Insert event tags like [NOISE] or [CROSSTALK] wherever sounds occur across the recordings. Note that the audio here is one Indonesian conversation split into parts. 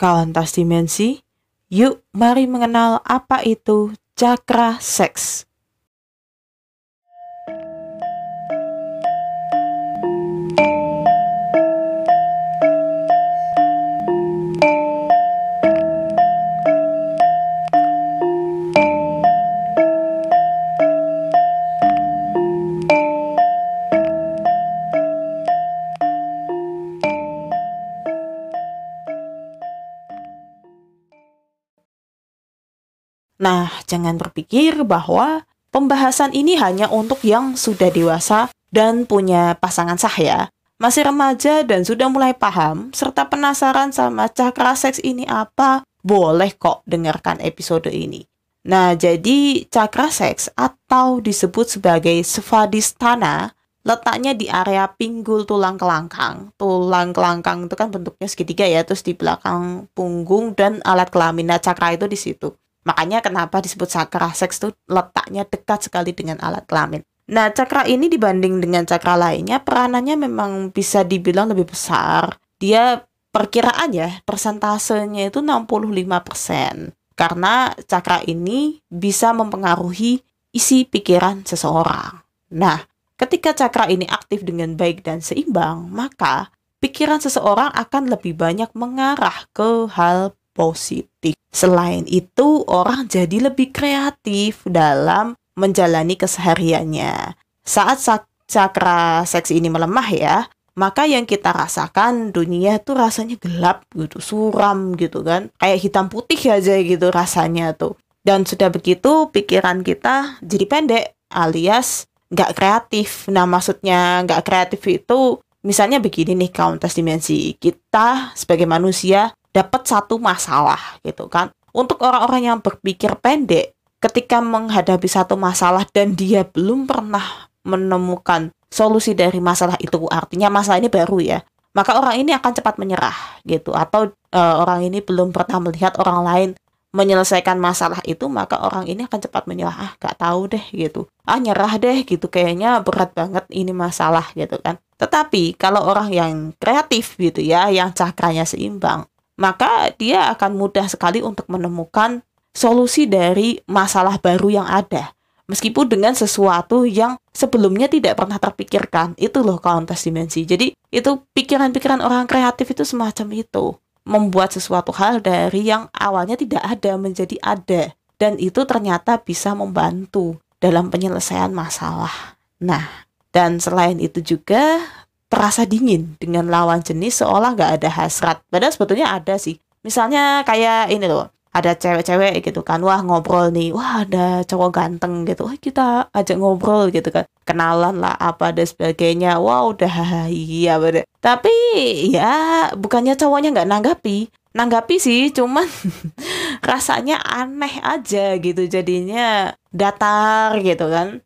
Kawan tas dimensi, yuk mari mengenal apa itu cakra seks. Nah, jangan berpikir bahwa pembahasan ini hanya untuk yang sudah dewasa dan punya pasangan sah ya. Masih remaja dan sudah mulai paham serta penasaran sama cakra seks ini apa, boleh kok dengarkan episode ini. Nah, jadi cakra seks atau disebut sebagai svadhisthana letaknya di area pinggul tulang kelangkang. Tulang kelangkang itu kan bentuknya segitiga ya, terus di belakang punggung dan alat kelamin. Nah, cakra itu di situ. Makanya kenapa disebut cakra seks itu letaknya dekat sekali dengan alat kelamin. Nah, cakra ini dibanding dengan cakra lainnya, peranannya memang bisa dibilang lebih besar. Dia perkiraan ya, persentasenya itu 65%. Karena cakra ini bisa mempengaruhi isi pikiran seseorang. Nah, ketika cakra ini aktif dengan baik dan seimbang, maka pikiran seseorang akan lebih banyak mengarah ke hal positif. Selain itu, orang jadi lebih kreatif dalam menjalani kesehariannya. Saat cakra seks ini melemah ya, maka yang kita rasakan dunia tuh rasanya gelap gitu, suram gitu kan. Kayak hitam putih aja gitu rasanya tuh. Dan sudah begitu pikiran kita jadi pendek alias nggak kreatif. Nah maksudnya nggak kreatif itu misalnya begini nih kauntas dimensi. Kita sebagai manusia dapat satu masalah gitu kan. Untuk orang-orang yang berpikir pendek, ketika menghadapi satu masalah dan dia belum pernah menemukan solusi dari masalah itu, artinya masalah ini baru ya, maka orang ini akan cepat menyerah gitu. Atau e, orang ini belum pernah melihat orang lain menyelesaikan masalah itu, maka orang ini akan cepat menyerah. Ah, gak tahu deh gitu. Ah, nyerah deh gitu. Kayaknya berat banget ini masalah gitu kan. Tetapi kalau orang yang kreatif gitu ya, yang cakranya seimbang, maka dia akan mudah sekali untuk menemukan solusi dari masalah baru yang ada. Meskipun dengan sesuatu yang sebelumnya tidak pernah terpikirkan. Itu loh kontes dimensi. Jadi itu pikiran-pikiran orang kreatif itu semacam itu. Membuat sesuatu hal dari yang awalnya tidak ada menjadi ada. Dan itu ternyata bisa membantu dalam penyelesaian masalah. Nah, dan selain itu juga terasa dingin dengan lawan jenis seolah nggak ada hasrat. Padahal sebetulnya ada sih. Misalnya kayak ini loh, ada cewek-cewek gitu kan, wah ngobrol nih, wah ada cowok ganteng gitu, wah kita ajak ngobrol gitu kan, kenalan lah apa dan sebagainya, wah udah iya bener. Tapi ya bukannya cowoknya nggak nanggapi, nanggapi sih, cuman [LAUGHS] rasanya aneh aja gitu, jadinya datar gitu kan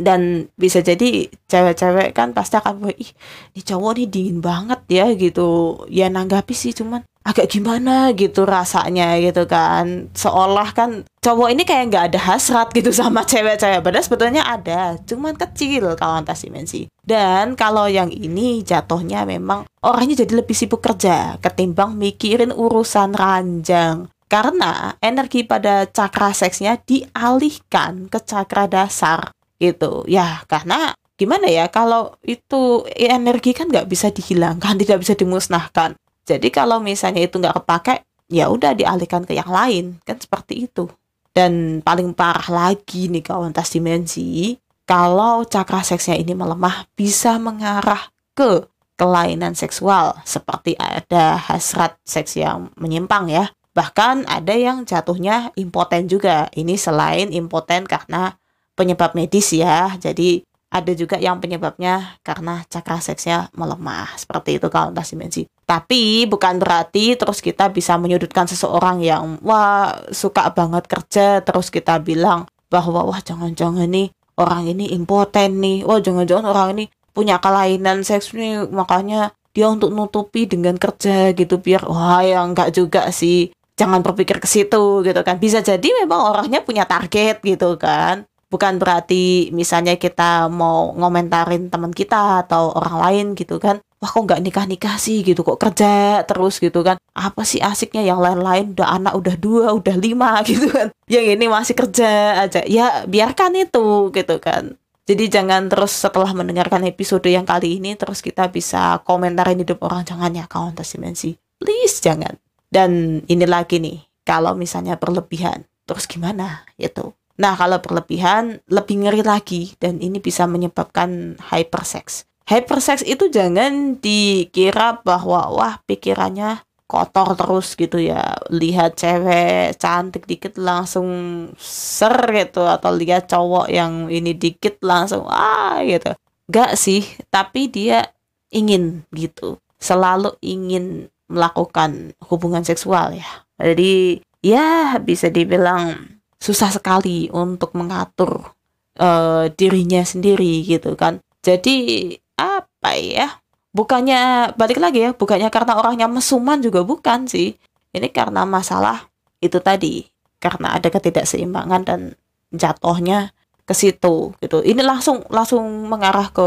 dan bisa jadi cewek-cewek kan pasti akan ih ini cowok nih dingin banget ya gitu. Ya nanggapi sih cuman agak gimana? gitu rasanya gitu kan. Seolah kan cowok ini kayak nggak ada hasrat gitu [LAUGHS] sama cewek-cewek. Padahal sebetulnya ada cuman kecil kawan tas dimensi dan kalau yang ini jatuhnya memang orangnya jadi lebih sibuk kerja ketimbang mikirin urusan ranjang. Karena energi pada cakra seksnya dialihkan ke cakra dasar gitu. Ya karena gimana ya kalau itu energi kan nggak bisa dihilangkan [LAUGHS] tidak bisa dimusnahkan. Jadi kalau misalnya itu nggak kepake ya udah dialihkan ke yang lain kan seperti itu. Dan paling parah lagi nih kawan tas dimensi kalau cakra seksnya ini melemah bisa mengarah ke kelainan seksual seperti ada hasrat seks yang menyimpang ya. Bahkan ada yang jatuhnya impoten juga. Ini selain impoten karena penyebab medis ya. Jadi ada juga yang penyebabnya karena cakra seksnya melemah. Seperti itu kalau lintas dimensi. Tapi bukan berarti terus kita bisa menyudutkan seseorang yang wah suka banget kerja terus kita bilang bahwa wah jangan-jangan nih orang ini impoten nih. Wah jangan-jangan orang ini punya kelainan seks nih makanya dia untuk nutupi dengan kerja gitu biar wah yang enggak juga sih jangan berpikir ke situ gitu kan bisa jadi memang orangnya punya target gitu kan bukan berarti misalnya kita mau ngomentarin teman kita atau orang lain gitu kan. Wah kok nggak nikah-nikah sih gitu kok kerja terus gitu kan. Apa sih asiknya yang lain-lain? Udah anak udah dua udah lima [LAUGHS] gitu kan. Yang ini masih kerja aja. Ya biarkan itu gitu kan. Jadi jangan terus setelah mendengarkan episode yang kali ini terus kita bisa komentarin hidup orang. Jangan ya kawan dimensi please jangan. Dan ini lagi nih kalau misalnya berlebihan terus gimana? Itu Nah, kalau berlebihan lebih ngeri lagi dan ini bisa menyebabkan hypersex. Hypersex itu jangan dikira bahwa wah pikirannya kotor terus gitu ya. Lihat cewek cantik dikit langsung ser gitu atau lihat cowok yang ini dikit langsung ah gitu. Gak sih, tapi dia ingin gitu. Selalu ingin melakukan hubungan seksual ya. Jadi ya bisa dibilang susah sekali untuk mengatur uh, dirinya sendiri gitu kan. Jadi apa ya? Bukannya balik lagi ya, bukannya karena orangnya mesuman juga bukan sih. Ini karena masalah itu tadi, karena ada ketidakseimbangan dan jatuhnya ke situ gitu. Ini langsung langsung mengarah ke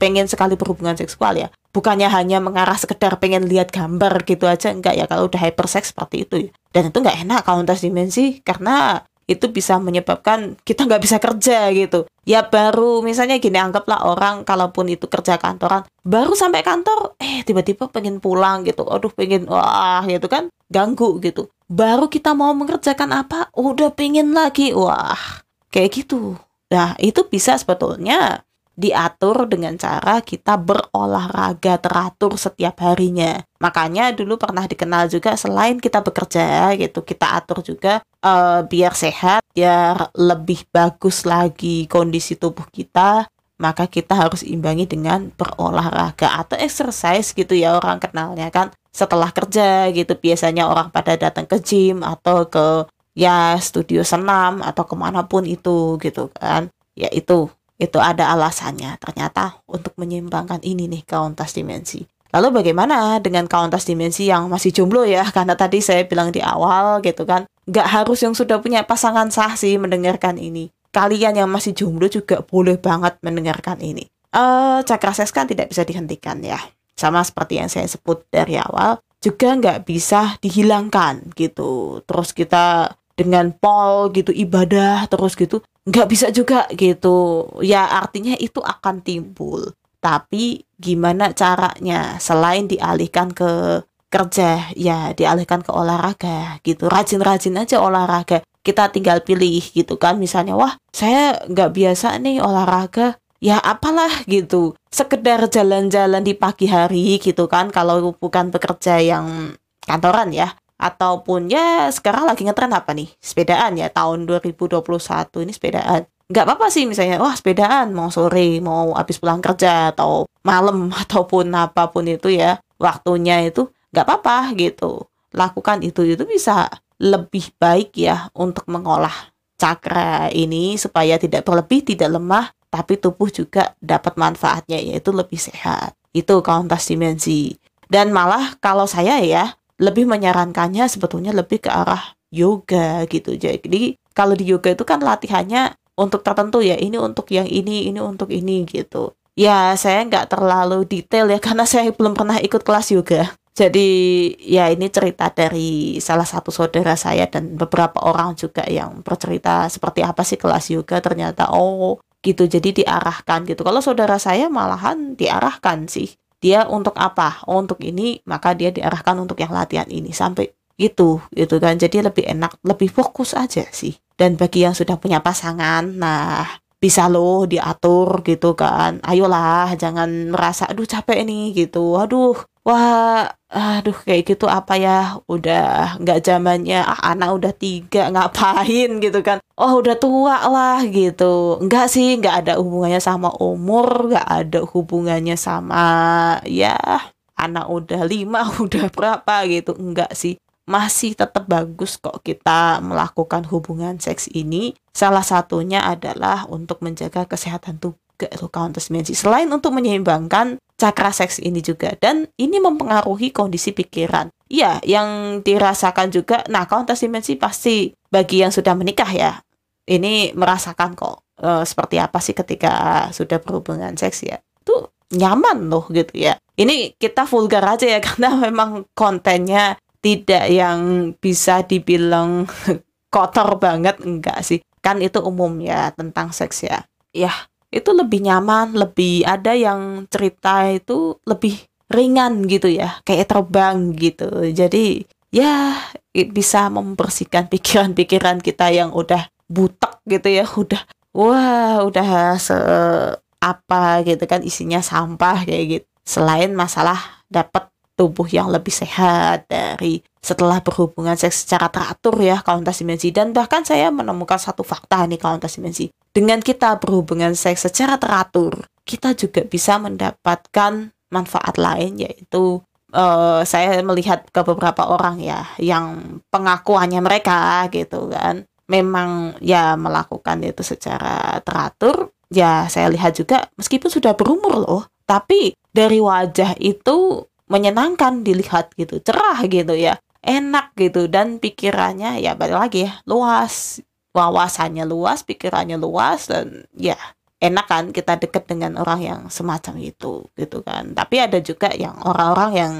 pengen sekali berhubungan seksual ya. Bukannya hanya mengarah sekedar pengen lihat gambar gitu aja enggak ya kalau udah hypersex seperti itu ya. Dan itu enggak enak kalau dimensi karena itu bisa menyebabkan kita nggak bisa kerja gitu. Ya baru misalnya gini anggaplah orang kalaupun itu kerja kantoran baru sampai kantor eh tiba-tiba pengen pulang gitu. Aduh pengen wah gitu kan ganggu gitu. Baru kita mau mengerjakan apa udah pengen lagi wah kayak gitu. Nah itu bisa sebetulnya diatur dengan cara kita berolahraga teratur setiap harinya. Makanya dulu pernah dikenal juga selain kita bekerja gitu, kita atur juga uh, biar sehat, biar lebih bagus lagi kondisi tubuh kita, maka kita harus imbangi dengan berolahraga atau exercise gitu ya orang kenalnya kan. Setelah kerja gitu biasanya orang pada datang ke gym atau ke ya studio senam atau ke mana pun itu gitu kan. Ya itu itu ada alasannya ternyata untuk menyeimbangkan ini nih kauntas dimensi. Lalu bagaimana dengan kauntas dimensi yang masih jomblo ya? [LAUGHS] Karena tadi saya bilang di awal gitu kan, nggak harus yang sudah punya pasangan sah sih mendengarkan ini. Kalian yang masih jomblo juga boleh banget mendengarkan ini. Uh, cakra ses kan tidak bisa dihentikan ya. Sama seperti yang saya sebut dari awal, juga nggak bisa dihilangkan gitu. Terus kita dengan pol gitu ibadah terus gitu nggak bisa juga gitu. Ya artinya itu akan timbul. Tapi gimana caranya? Selain dialihkan ke kerja ya dialihkan ke olahraga gitu. Rajin-rajin aja olahraga. Kita tinggal pilih gitu kan. Misalnya wah saya nggak biasa nih olahraga. Ya apalah gitu. Sekedar jalan-jalan di pagi hari gitu kan. Kalau bukan pekerja yang kantoran ya ataupun ya sekarang lagi ngetren apa nih? Sepedaan ya tahun 2021 ini sepedaan. Nggak apa-apa sih misalnya wah sepedaan mau sore mau habis pulang kerja atau malam [LAUGHS] ataupun apa pun itu ya waktunya itu nggak apa-apa gitu. Lakukan itu itu bisa lebih baik ya untuk mengolah cakra ini supaya tidak berlebih tidak lemah tapi tubuh juga dapat manfaatnya yaitu lebih sehat. Itu kauntas dimensi. Dan malah kalau saya ya lebih menyarankannya sebetulnya lebih ke arah yoga gitu. Jadi kalau di yoga itu kan latihannya untuk tertentu ya, ini untuk yang ini, ini untuk ini gitu. Ya saya nggak terlalu detail ya [LAUGHS] karena saya belum pernah ikut kelas yoga. Jadi ya ini cerita dari salah satu saudara saya dan beberapa orang juga yang bercerita seperti apa sih kelas yoga ternyata oh gitu jadi diarahkan gitu. Kalau saudara saya malahan diarahkan sih dia untuk apa? Oh, untuk ini maka dia diarahkan untuk yang latihan ini. Sampai gitu gitu kan. Jadi lebih enak lebih fokus aja sih. Dan bagi yang sudah punya pasangan nah bisa loh diatur gitu kan. Ayolah jangan merasa aduh capek nih gitu. Aduh wah aduh kayak gitu apa ya? Udah nggak zamannya ah, anak udah tiga ngapain? [LAUGHS] gitu kan. Oh udah tua lah gitu. Nggak sih nggak ada hubungannya sama umur nggak ada hubungannya sama ya anak udah lima [LAUGHS] udah berapa gitu. Enggak sih. Masih tetap bagus kok kita melakukan hubungan seks ini. Salah satunya adalah untuk menjaga kesehatan tubuh juga itu Countess Dimensi. Selain untuk menyeimbangkan cakra seks ini juga. Dan ini mempengaruhi kondisi pikiran. Iya, yang dirasakan juga, nah Countess Dimensi pasti bagi yang sudah menikah ya, ini merasakan kok e, seperti apa sih ketika sudah berhubungan seks ya. Itu nyaman loh gitu ya. Ini kita vulgar aja ya [LAUGHS] karena memang kontennya tidak yang bisa dibilang [LAUGHS] kotor banget enggak sih. Kan itu umum ya tentang seks ya. Ya, itu lebih nyaman, lebih ada yang cerita itu lebih ringan gitu ya, kayak terbang gitu. Jadi ya bisa membersihkan [LAUGHS] pikiran-pikiran kita yang udah butek gitu ya, udah wah udah se apa gitu kan isinya sampah kayak gitu. Selain masalah dapat tubuh yang lebih sehat dari setelah berhubungan seks secara teratur ya kauntas dimensi dan bahkan saya menemukan satu fakta nih kauntas dimensi dengan kita berhubungan seks secara teratur kita juga bisa mendapatkan manfaat lain yaitu uh, saya melihat ke beberapa orang ya yang pengakuannya mereka gitu kan. Memang ya melakukan itu secara teratur ya saya lihat juga meskipun sudah berumur loh tapi dari wajah itu menyenangkan dilihat gitu, cerah gitu ya, enak gitu. Dan pikirannya ya balik lagi ya luas, wawasannya luas, pikirannya luas dan ya enak kan kita deket dengan orang yang semacam itu gitu kan. Tapi ada juga yang orang-orang yang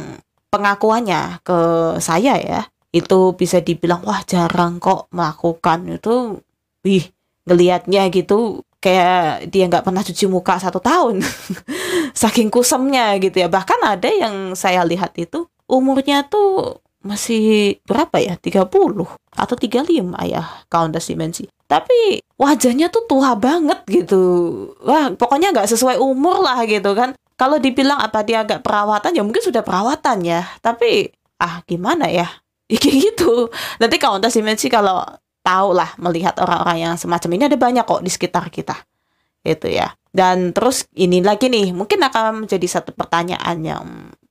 pengakuannya ke saya ya itu bisa dibilang wah jarang kok melakukan. Itu wih ngelihatnya gitu kayak dia nggak pernah cuci muka satu tahun. [LAUGHS] Saking kusemnya gitu ya. Bahkan ada yang saya lihat itu umurnya tuh masih berapa ya? 30 atau 35 ya Countess Dimensi tapi wajahnya tuh tua banget gitu. Wah pokoknya nggak sesuai umur lah gitu kan. Kalau dibilang apa dia agak perawatan ya mungkin sudah perawatan ya. Tapi ah gimana ya? [LAUGHS] Kayak gitu. Nanti Countess Dimensi kalau tahu lah melihat orang-orang yang semacam ini. Ada banyak kok di sekitar kita. Itu ya. Dan terus ini lagi nih mungkin akan menjadi satu pertanyaan yang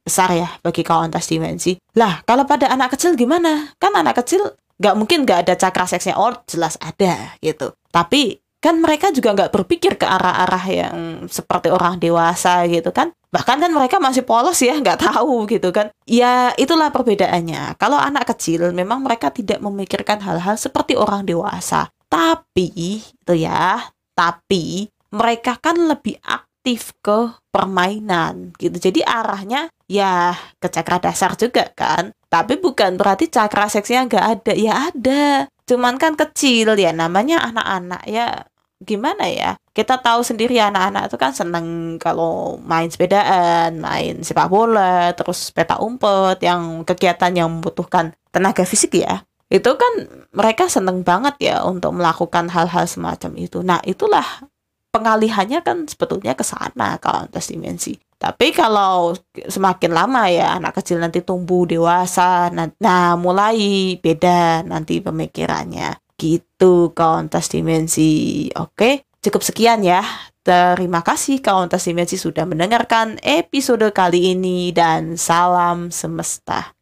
besar ya bagi kawan tas dimensi. Lah kalau pada anak kecil gimana? Kan anak kecil nggak mungkin nggak ada cakra seksnya. Oh jelas ada gitu. Tapi kan mereka juga nggak berpikir ke arah-arah yang seperti orang dewasa gitu kan bahkan kan mereka masih polos ya nggak tahu gitu kan. Ya itulah perbedaannya. Kalau anak kecil memang mereka tidak memikirkan hal-hal seperti orang dewasa. Tapi itu ya tapi mereka kan lebih aktif ke permainan gitu. Jadi arahnya ya ke cakra dasar juga kan. Tapi bukan berarti cakra seksnya nggak ada. Ya ada cuman kan kecil ya namanya anak-anak ya gimana ya? Kita tahu sendiri anak-anak itu kan seneng kalau main sepedaan main sepak bola terus peta umpet yang kegiatan yang membutuhkan tenaga fisik ya. Itu kan mereka seneng banget ya untuk melakukan hal-hal semacam itu. Nah itulah pengalihannya kan sebetulnya ke sana kalau antas dimensi. Tapi kalau semakin lama ya anak kecil nanti tumbuh dewasa nah mulai beda nanti pemikirannya Gitu Kauntas Dimensi. Oke, cukup sekian ya. Terima kasih Kauntas Dimensi sudah mendengarkan episode kali ini dan salam semesta.